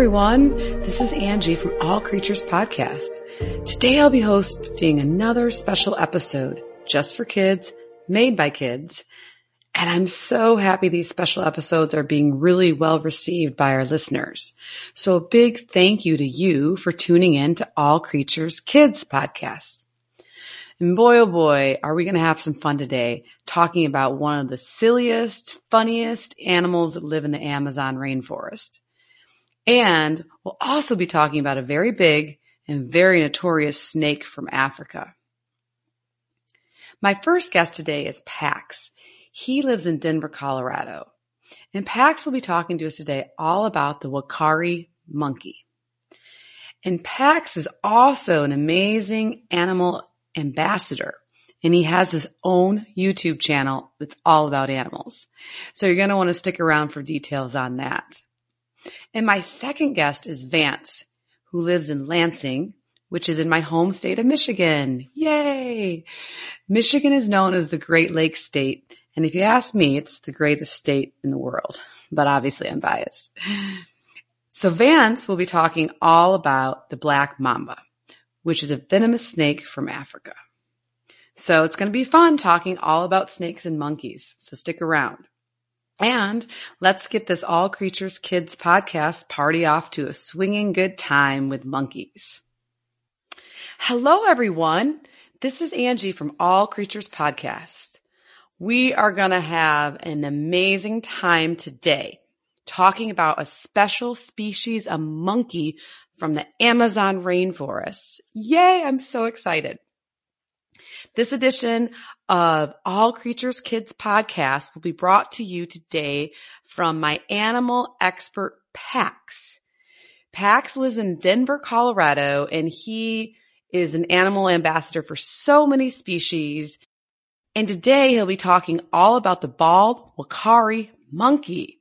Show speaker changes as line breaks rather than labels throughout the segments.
Everyone. This is Angie from All Creatures Podcast. Today I'll be hosting another special episode just for kids, made by kids. And I'm so happy these special episodes are being really well received by our listeners. So a big thank you to you for tuning in to All Creatures Kids Podcast. And boy, oh boy, are we going to have some fun today talking about one of the silliest, funniest animals that live in the Amazon rainforest. And we'll also be talking about a very big and very notorious snake from Africa. My first guest today is Pax. He lives in Denver, Colorado. And Pax will be talking to us today all about the uakari monkey. And Pax is also an amazing animal ambassador. And he has his own YouTube channel that's all about animals. So you're going to want to stick around for details on that. And my second guest is Vance, who lives in Lansing, which is in my home state of Michigan. Yay! Michigan is known as the Great Lakes state. And if you ask me, it's the greatest state in the world, but obviously I'm biased. So Vance will be talking all about the black mamba, which is a venomous snake from Africa. So it's going to be fun talking all about snakes and monkeys. So stick around. And let's get this All Creatures Kids podcast party off to a swinging good time with monkeys. Hello, everyone. This is Angie from All Creatures Podcast. We are going to have an amazing time today talking about a special species of monkey from the Amazon rainforest. Yay! I'm so excited. This edition of All Creatures Kids podcast will be brought to you today from my animal expert Pax. Pax lives in Denver, Colorado, and he is an animal ambassador for so many species. And today he'll be talking all about the bald uakari monkey.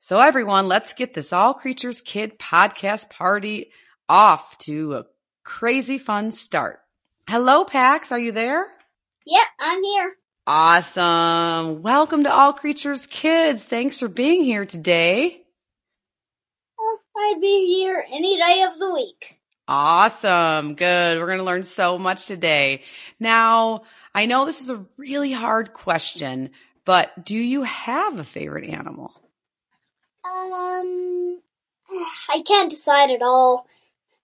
So everyone, let's get this All Creatures Kid podcast party off to a crazy fun start. Hello, Pax. Are you there?
Yep, I'm here.
Awesome. Welcome to All Creatures Kids. Thanks for being here today.
Well, I'd be here any day of the week.
Awesome. Good. We're going to learn so much today. Now, I know this is a really hard question, but do you have a favorite animal?
Um, I can't decide at all.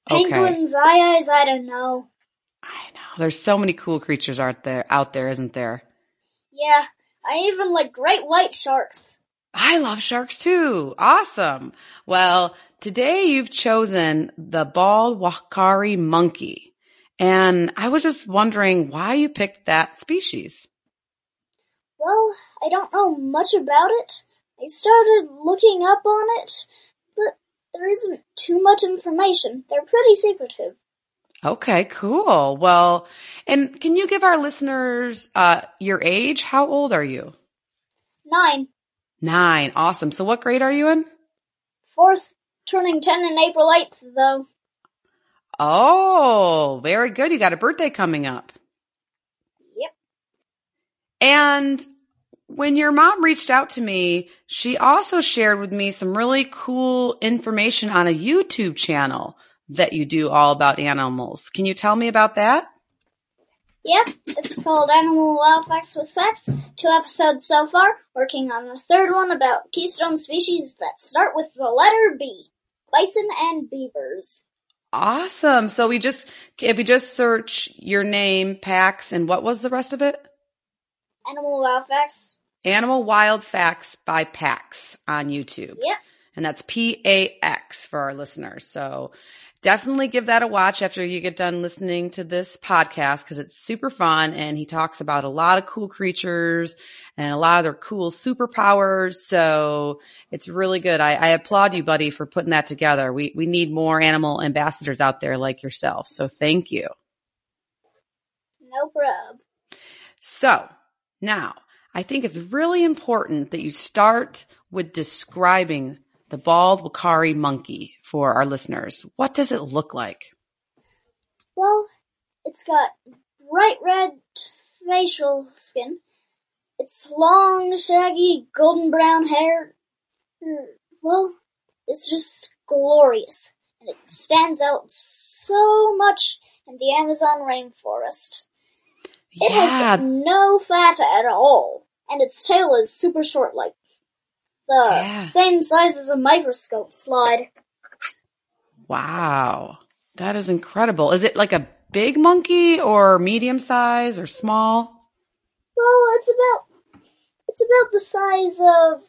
Okay.
Penguins, eyes, I don't know.
There's so many cool creatures out there, out there, isn't there?
Yeah, I even like great white sharks.
I love sharks too. Awesome. Well, today you've chosen the bald uakari monkey. And I was just wondering why you picked that species.
Well, I don't know much about it. I started looking up on it, but there isn't too much information. They're pretty secretive.
Okay, cool. Well, and can you give our listeners uh, your age? How old are you?
Nine.
Nine. Awesome. So what grade are you in?
Fourth, turning ten in April 8th, though.
Oh, very good. You got a birthday coming up. Yep. And when your mom reached out to me, she also shared with me some really cool information on a YouTube channel that you do all about animals. Can you tell me about that?
Yep, it's called Animal Wild Facts with Facts. Two episodes so far, working on the third one about keystone species that start with the letter B. Bison and beavers.
Awesome. So we just, if we just search your name, Pax, and what was the rest of it?
Animal Wild Facts.
Animal Wild Facts by Pax on YouTube.
Yep.
And that's P-A-X for our listeners. So definitely give that a watch after you get done listening to this podcast because it's super fun and he talks about a lot of cool creatures and a lot of their cool superpowers. So it's really good. I, I applaud you, buddy, for putting that together. We we need more animal ambassadors out there like yourself. So thank you.
No prob.
So now I think it's really important that you start with describing the bald uakari monkey for our listeners. What does it look like?
Well, it's got bright red facial skin. It's long, shaggy, golden brown hair. Mm, well, it's just glorious. And it stands out so much in the Amazon rainforest. It
yeah,
has no fat at all. And its tail is super short, like the
Yeah.
same size as a microscope slide.
Wow. That is incredible. Is it like a big monkey or medium size or small?
Well, it's about it's about the size of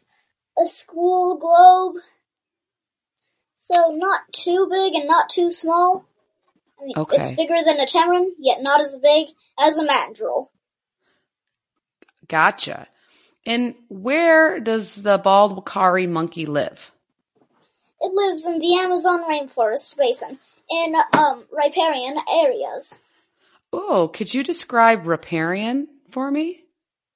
a school globe. So not too big and not too small. I mean,
Okay.
it's bigger than a tamarin, yet not as big as a mandrill.
Gotcha. And where does the bald uakari monkey live?
Lives in the Amazon rainforest basin in um riparian areas.
Oh, could you describe riparian for me?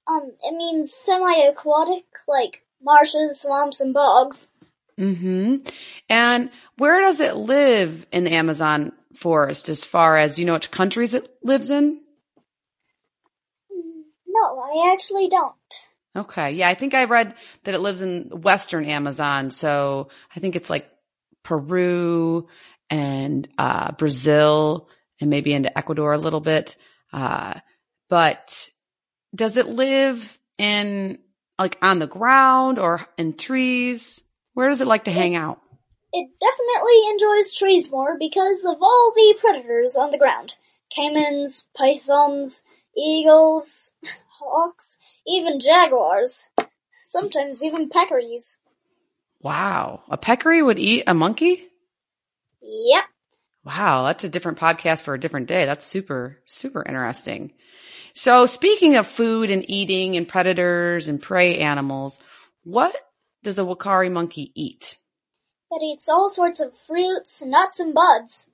Um, it means semi-aquatic, like marshes, swamps, and bogs.
Mm-hmm. And where does it live in the Amazon forest as far as you know which countries it lives in?
No, I actually don't.
Okay. Yeah, I think I read that it lives in western Amazon. So I think it's like Peru and uh, Brazil and maybe into Ecuador a little bit. Uh, but does it live in like on the ground or in trees? Where does it like to hang out?
It definitely enjoys trees more because of all the predators on the ground. Caimans, pythons, eagles, hawks, even jaguars. Sometimes even peccaries.
Wow. A peccary would eat a monkey?
Yep.
Wow, that's a different podcast for a different day. That's super, super interesting. So speaking of food and eating and predators and prey animals, what does a uakari monkey eat?
It eats all sorts of fruits, nuts, and buds.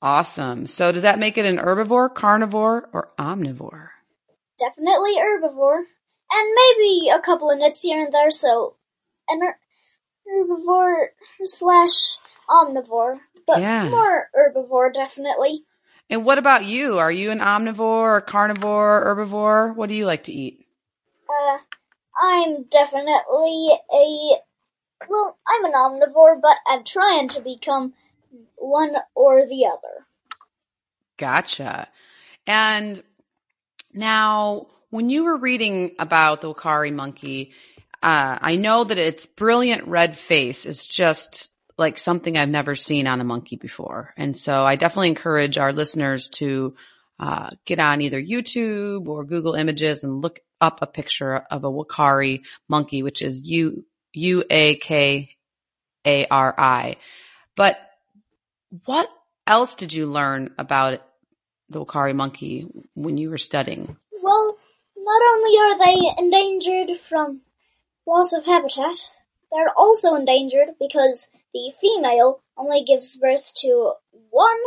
Awesome. So does that make it an herbivore, carnivore, or omnivore?
Definitely herbivore. And maybe a couple of nuts here and there, so an herbivore slash omnivore. But
Yeah.
more herbivore, definitely.
And what about you? Are you an omnivore, carnivore, herbivore? What do you like to eat?
Uh, I'm definitely a, well, I'm an omnivore, but I'm trying to become one or the other.
Gotcha. And now, when you were reading about the uakari monkey, uh, I know that its brilliant red face is just like something I've never seen on a monkey before. And so I definitely encourage our listeners to uh, get on either YouTube or Google Images and look up a picture of a uakari monkey, which is U U A K A R I. But what else did you learn about the uakari monkey when you were studying?
Well, not only are they endangered from loss of habitat, they're also endangered because the female only gives birth to one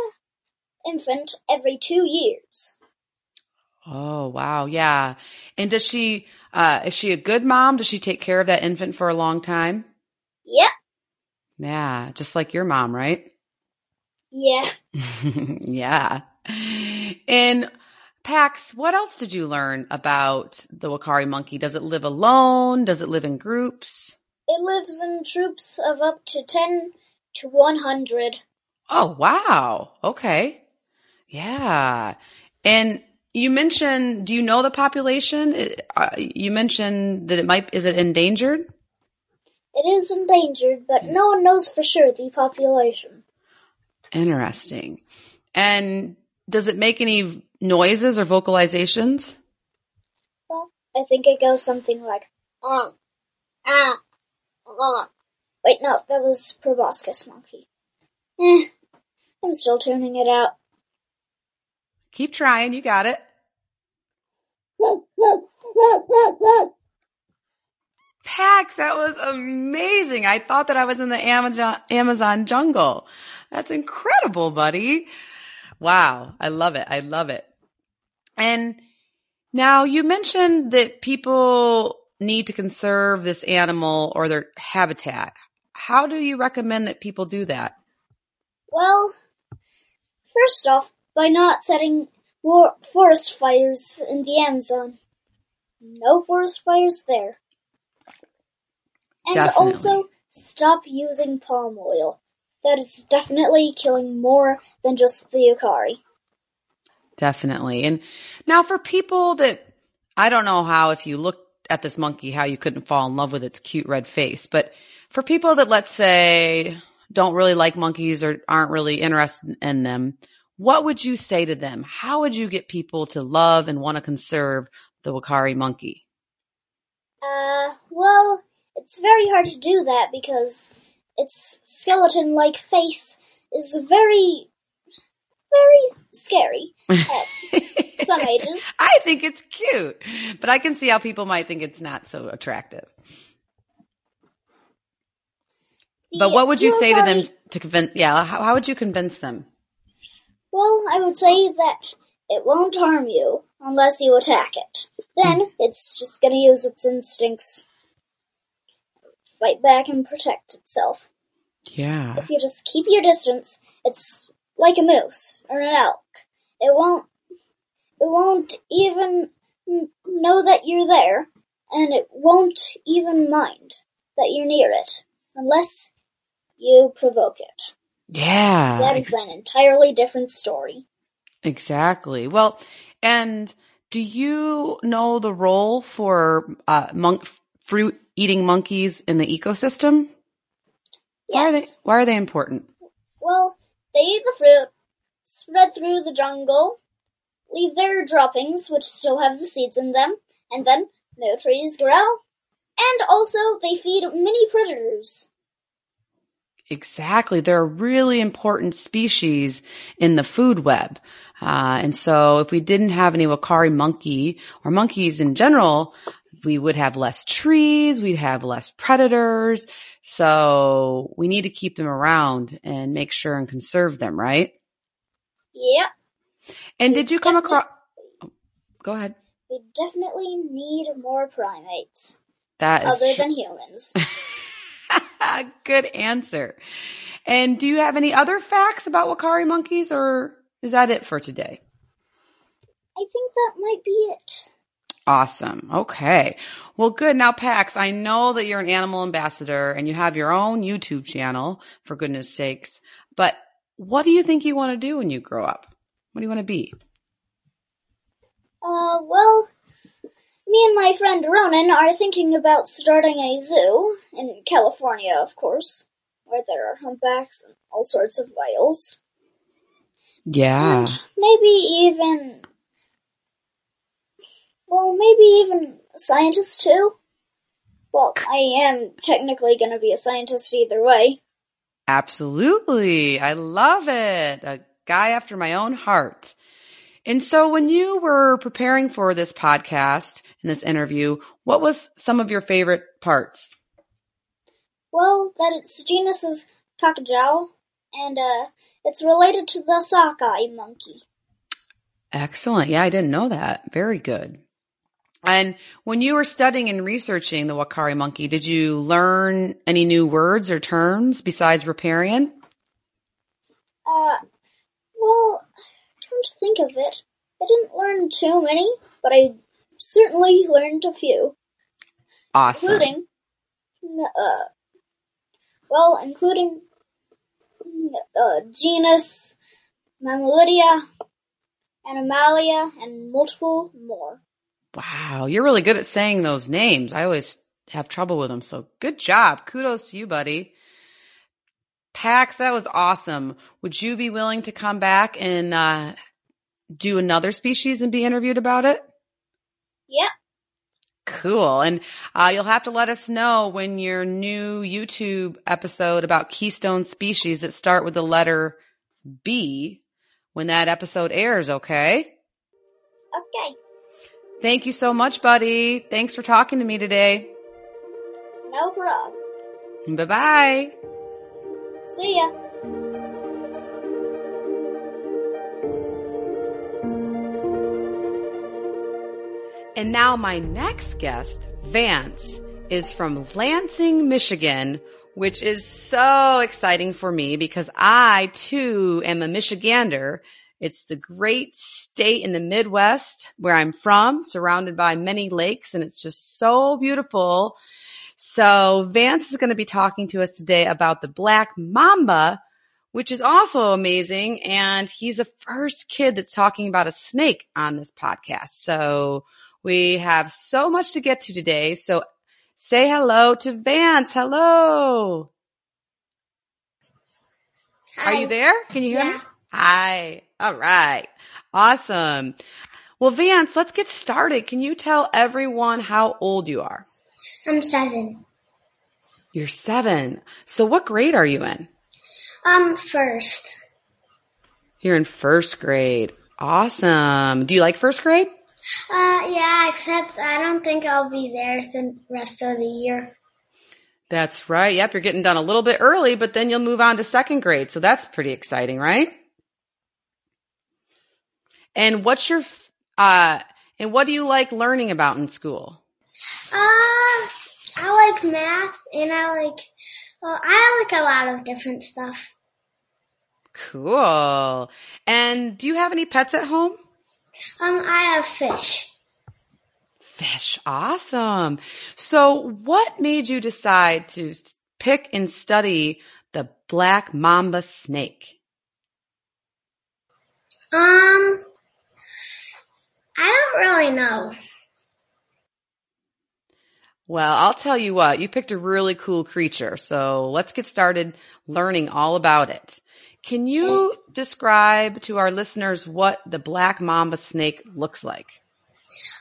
infant every two years.
Oh, wow. Yeah. And does she, uh, is she a good mom? Does she take care of that infant for a long time?
Yep.
Yeah. Just like your mom, right?
Yeah.
yeah. And Pax, what else did you learn about the uakari monkey? Does it live alone? Does it live in groups?
It lives in troops of up to 10 to 100.
Oh, wow. Okay. Yeah. And you mentioned, do you know the population? Uh, You mentioned that it might, is it endangered?
It is endangered, but no one knows for sure the population.
Interesting. And does it make any noises or vocalizations?
Well, I think it goes something like, um, ah, ah. Wait, no, that was proboscis monkey. Eh, I'm still tuning it out.
Keep trying. You got it. Pax, that was amazing. I thought that I was in the Amazon, Amazon jungle. That's incredible, buddy. Wow. I love it. I love it. And now you mentioned that people need to conserve this animal or their habitat. How do you recommend that people do that?
Well, first off, by not setting war- forest fires in the Amazon. No forest fires there. And
Definitely.
also, stop using palm oil. That is definitely killing more than just the uakari.
Definitely. And now for people that I don't know how if you looked at this monkey how you couldn't fall in love with its cute red face, but for people that let's say don't really like monkeys or aren't really interested in them, what would you say to them? How would you get people to love and want to conserve the uakari monkey?
Uh, well, it's very hard to do that because its skeleton-like face is very, very scary uh, at some ages.
I think it's cute, but I can see how people might think it's not so attractive. But
The
what would you say to them
um,
to convince? Yeah, how, how would you convince them?
Well, I would say that it won't harm you unless you attack it. Then hmm. it's just gonna use its instincts, fight back and protect itself.
Yeah,
If you just keep your distance, it's like a moose or an elk. It won't, it won't even know that you're there, and it won't even mind that you're near it unless you provoke it.
yeah,
That is an entirely different story.
exactly. Well, and do you know the role for uh, monk fruit eating monkeys in the ecosystem? Why are they
Yes.
Why are they important?
Well, they eat the fruit, spread through the jungle, leave their droppings, which still have the seeds in them, and then new trees grow. And also, they feed many predators.
Exactly. They're a really important species in the food web. Uh, and so if we didn't have any uakari monkey or monkeys in general, we would have less trees, we'd have less predators. So we need to keep them around and make sure and conserve them, right?
Yep,
And did you come across, go ahead.
we definitely need more primates,
That is
other
tr-
than humans.
good answer. And do you have any other facts about uakari monkeys or is that it for today?
I think that might be it.
Awesome. Okay. Well, good. Now, Pax, I know that you're an animal ambassador and you have your own YouTube channel, for goodness sakes. But what do you think you want to do when you grow up? What do you want to be?
Uh, well, me and my friend Ronan are thinking about starting a zoo in California, of course, where there are humpbacks and all sorts of whales.
Yeah.
And maybe even, maybe even a scientist too. Well, I am technically gonna be a scientist either way.
Absolutely. I love it. A guy after my own heart. And so when you were preparing for this podcast and this interview, what was some of your favorite parts?
Well, that its genus is Cacajao, and uh, it's related to the sockeye monkey.
Excellent. Yeah, I didn't know that. Very good. And when you were studying and researching the uakari monkey, did you learn any new words or terms besides riparian?
Uh, well, come to think of it, I didn't learn too many, but I certainly learned a few,
Awesome.
including, uh, well, including uh, genus Mammalia, Animalia, and multiple more.
Wow, you're really good at saying those names. I always have trouble with them. So good job. Kudos to you, buddy. Pax, that was awesome. Would you be willing to come back and uh, do another species and be interviewed about it?
Yep.
Cool. And uh, you'll have to let us know when your new YouTube episode about keystone species that start with the letter B, when that episode airs, okay?
Okay.
Thank you so much, buddy. Thanks for talking to me today.
No problem.
Bye bye.
See ya.
And now my next guest, Vance, is from Lansing, Michigan, which is so exciting for me because I too am a Michigander. It's the great state in the Midwest where I'm from, surrounded by many lakes, and it's just so beautiful. So Vance is going to be talking to us today about the black mamba, which is also amazing. And he's the first kid that's talking about a snake on this podcast. So we have so much to get to today. So say hello to Vance. Hello. Hi. Are you there? Can you hear
Yeah.
me? Hi. All right. Awesome. Well, Vance, let's get started. Can you tell everyone how old you are?
I'm seven.
You're seven. So what grade are you in?
Um, first.
You're in first grade. Awesome. Do you like first grade?
Uh, yeah, except I don't think I'll be there the rest of the year.
That's right. Yep. You're getting done a little bit early, but then you'll move on to second grade. So that's pretty exciting, right? And what's your, uh, and what do you like learning about in school?
Uh, I like math and I like, well, I like a lot of different stuff.
Cool. And do you have any pets at home?
Um, I have fish.
Fish. Awesome. So what made you decide to pick and study the black mamba snake?
Um, I don't really know.
Well, I'll tell you what, you picked a really cool creature. So let's get started learning all about it. Can you describe to our listeners what the black mamba snake looks like?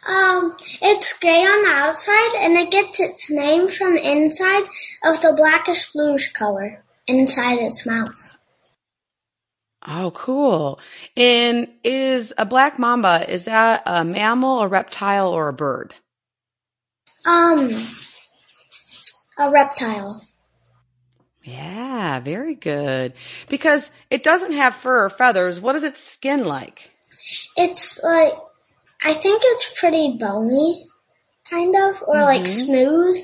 Um, it's gray on the outside and it gets its name from inside of the blackish bluish color inside its mouth.
Oh, cool. And is a black mamba, is that a mammal, a reptile, or a bird?
Um, a reptile.
Yeah, very good. Because it doesn't have fur or feathers. What is its skin like?
It's like, I think it's pretty bony, kind of, or like smooth.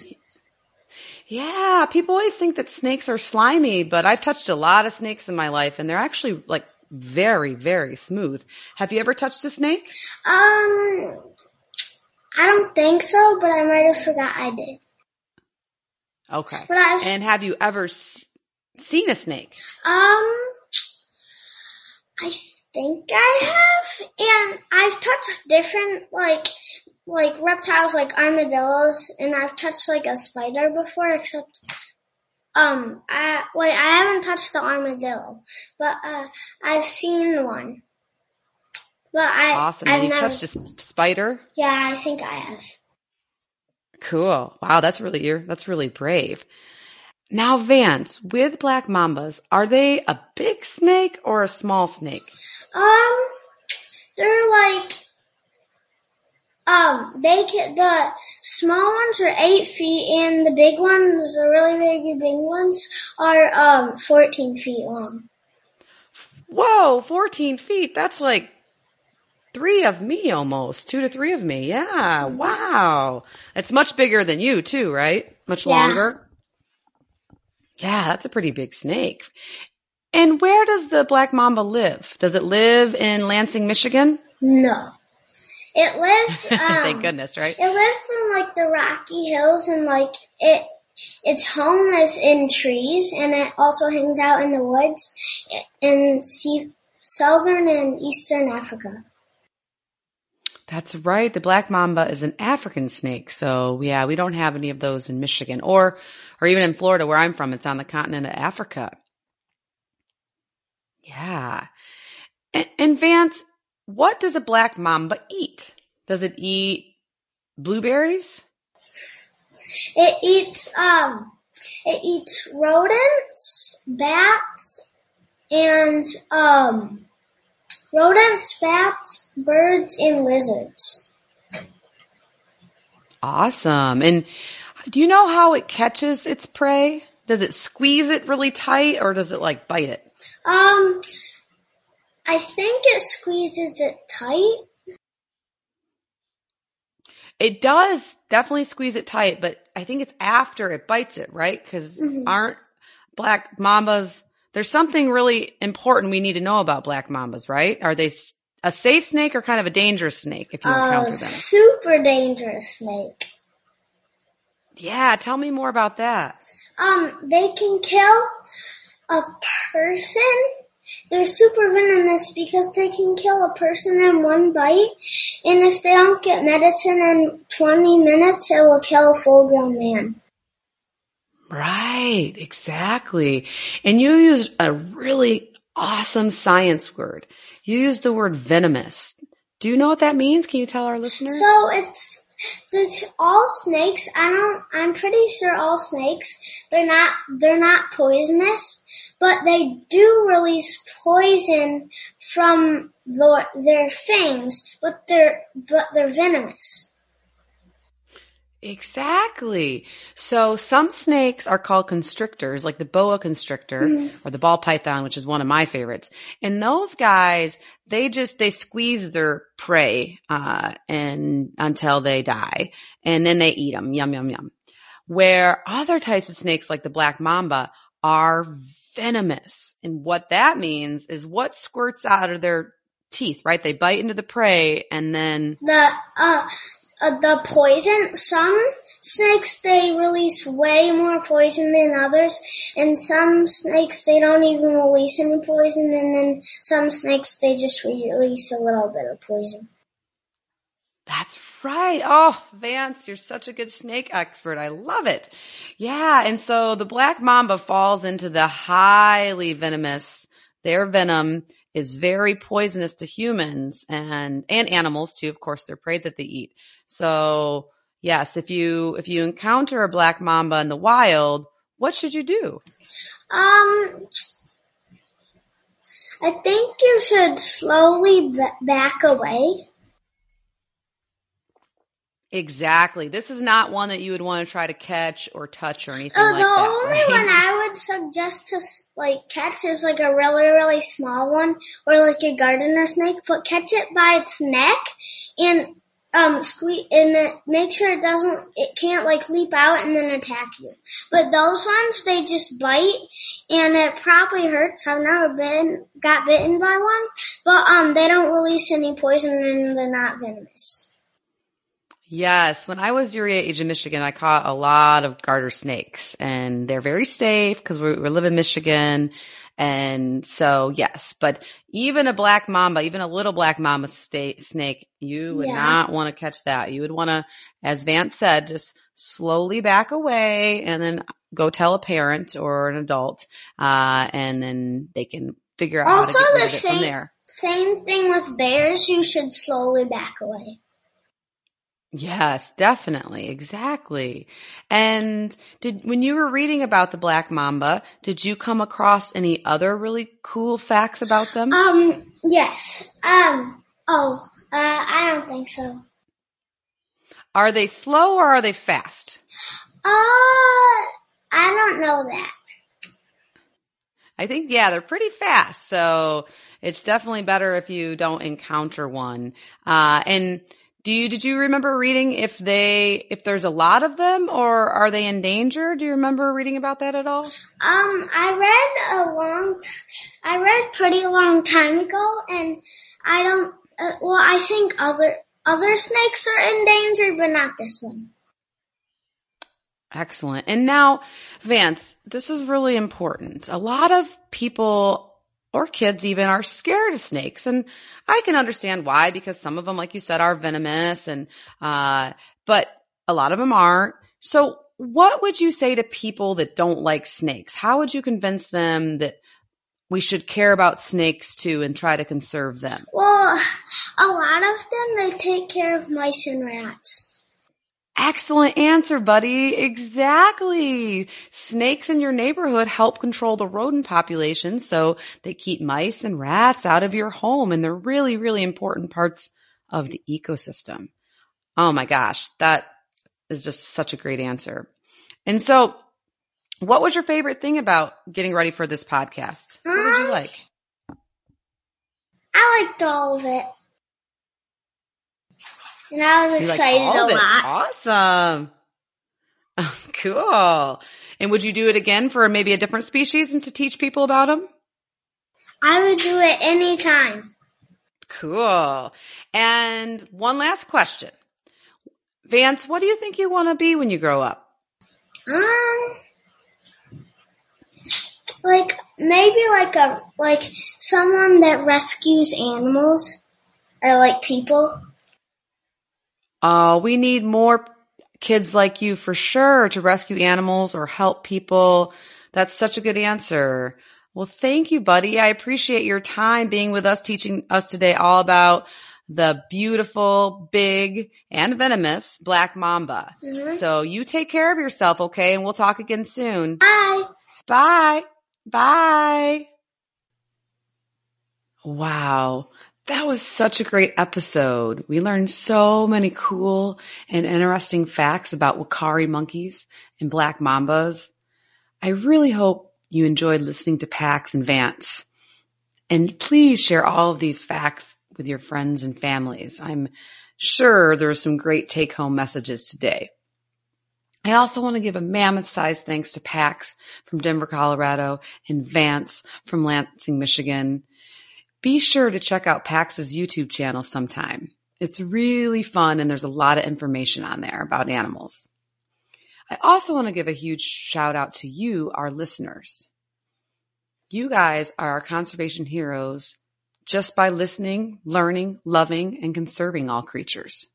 Yeah, people always think that snakes are slimy, but I've touched a lot of snakes in my life and they're actually like very, very smooth. Have you ever touched a snake?
Um, I don't think so, but I might have forgot I did.
Okay.
But I've,
And have you ever s- seen a snake?
um, I think I have, and I've touched different, like, like reptiles, like armadillos, and I've touched like a spider before, except, um, I, wait, I haven't touched the armadillo, but, uh, I've seen one. But I,
Awesome.
I've
And you
never,
touched a spider?
yeah, I think I have.
Cool. Wow, that's really you're that's really brave. Now, Vance, with black mambas, are they a big snake or a small snake?
Um, they're like, um, they can, the small ones are eight feet and the big ones, the really big, big ones are, um, 14 feet long.
Whoa, 14 feet. That's like three of me almost. Two to three of me. Yeah. Wow. It's much bigger than you too, right? Much
Yeah.
longer. Yeah, that's a pretty big snake. And where does the black mamba live? Does it live in Lansing, Michigan?
No. It lives. Um,
Thank goodness, right?
It lives in like the Rocky Hills and like it. Its home is in trees and it also hangs out in the woods in sea, southern and eastern Africa.
That's right. The black mamba is an African snake. So yeah, we don't have any of those in Michigan or, or even in Florida where I'm from. It's on the continent of Africa. Yeah. And, and Vance, what does a black mamba eat? Does it eat blueberries?
It eats um it eats rodents, bats, and um rodents, bats, birds, and lizards.
Awesome. And do you know how it catches its prey? Does it squeeze it really tight or does it like bite it?
Um I think it squeezes it tight.
It does definitely squeeze it tight, but I think it's after it bites it, right? Because
Mhm.
aren't black mambas, there's something really important we need to know about black mambas, right? Are they a safe snake or kind of a dangerous snake if you encounter
A
them?
super dangerous snake.
Yeah, tell me more about that.
Um, they can kill a person. They're super venomous because they can kill a person in one bite. And if they don't get medicine in 20 minutes, it will kill a full grown man.
Right, exactly. And you used a really awesome science word. You used the word venomous. Do you know what that means? Can you tell our listeners?
So it's, all snakes, I don't, I'm pretty sure all snakes, they're not, they're not poisonous, but they do release poison from the, their fangs, but they're, but they're venomous.
Exactly. So some snakes are called constrictors, like the boa constrictor or the ball python, which is one of my favorites. And those guys, they just, they squeeze their prey, uh, and until they die and then they eat them. Yum, yum, yum. Where other types of snakes, like the black mamba, are venomous. And what that means is what squirts out of their teeth, right? They bite into the prey and then
the uh Uh, the poison some snakes they release way more poison than others and some snakes they don't even release any poison and then some snakes they just release a little bit of poison
That's right. Oh, Vance, you're such a good snake expert. I love it. Yeah. And so the black mamba falls into the highly venomous. Their venom is very poisonous to humans and, and animals too. Of course, their prey that they eat. So yes, if you, if you encounter a black mamba in the wild, what should you do?
um I think you should slowly back away.
Exactly. This is not one that you would want to try to catch or touch or anything
Uh,
like
the
that.
only
right?
one I would suggest to like catch is like a really really small one or like a gardener snake, but catch it by its neck and um squeeze and then make sure it doesn't it can't like leap out and then attack you. But those ones they just bite and it probably hurts. I've never been got bitten by one, but um they don't release any poison and they're not venomous.
Yes, when I was your age in Michigan, I caught a lot of garter snakes and they're very safe because we, we live in Michigan. And so, yes, but even a black mamba, even a little black mamba sta- snake, you would
Yeah.
not want to catch that. You would want to, as Vance said, just slowly back away and then go tell a parent or an adult. Uh, and then they can figure out
Also
how to get
the
rid of it from there.
Same thing with bears. You should slowly back away.
Yes, definitely. Exactly. And did, when you were reading about the black mamba, did you come across any other really cool facts about them?
Um, yes. Um, oh, uh, I don't think so.
Are they slow or are they fast?
Uh, I don't know that.
I think, yeah, they're pretty fast. So it's definitely better if you don't encounter one. Uh, and do you, did you remember reading if they, if there's a lot of them or are they in danger? Do you remember reading about that at all?
Um, I read a long, t- I read pretty long time ago, and I don't Uh, well, I think other other snakes are endangered, but not this one.
Excellent. And now, Vance, this is really important. A lot of people or kids even are scared of snakes. And I can understand why, because some of them, like you said, are venomous and, uh, but a lot of them aren't. So what would you say to people that don't like snakes? How would you convince them that we should care about snakes too and try to conserve them?
Well, a lot of them, they take care of mice and rats.
Excellent answer, buddy. Exactly. Snakes in your neighborhood help control the rodent population, so they keep mice and rats out of your home, and they're really, really important parts of the ecosystem. Oh my gosh, that is just such a great answer. And so, what was your favorite thing about getting ready for this podcast? What did you um, like?
I liked all of it. And I was excited
all
a lot.
Awesome. Cool. And would you do it again for maybe a different species and to teach people about them?
I would do it anytime.
Cool. And one last question. Vance, what do you think you want to be when you grow up?
Um, like maybe like a like someone that rescues animals or like people.
Oh, we need more kids like you for sure to rescue animals or help people. That's such a good answer. Well, thank you, buddy. I appreciate your time being with us, teaching us today all about the beautiful, big, and venomous black mamba. Mm-hmm. So you take care of yourself, okay? And we'll talk again soon.
Bye.
Bye. Bye. Wow. That was such a great episode. We learned so many cool and interesting facts about uakari monkeys and black mambas. I really hope you enjoyed listening to Pax and Vance. And please share all of these facts with your friends and families. I'm sure there are some great take home messages today. I also want to give a mammoth sized thanks to Pax from Denver, Colorado and Vance from Lansing, Michigan. Be sure to check out Pax's YouTube channel sometime. It's really fun and there's a lot of information on there about animals. I also want to give a huge shout out to you, our listeners. You guys are our conservation heroes just by listening, learning, loving, and conserving all creatures.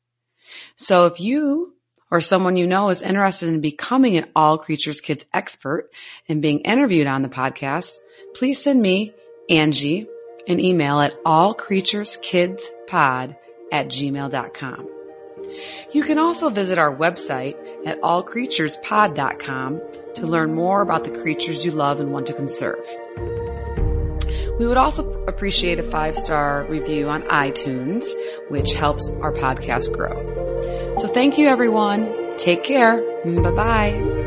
So if you or someone you know is interested in becoming an all creatures kids expert and being interviewed on the podcast, please send me, Angie, an email at allcreatureskidspod at gmail.com. You can also visit our website at allcreaturespod.com to learn more about the creatures you love and want to conserve. We would also appreciate a five star review on iTunes, which helps our podcast grow. So thank you everyone. Take care. Bye bye.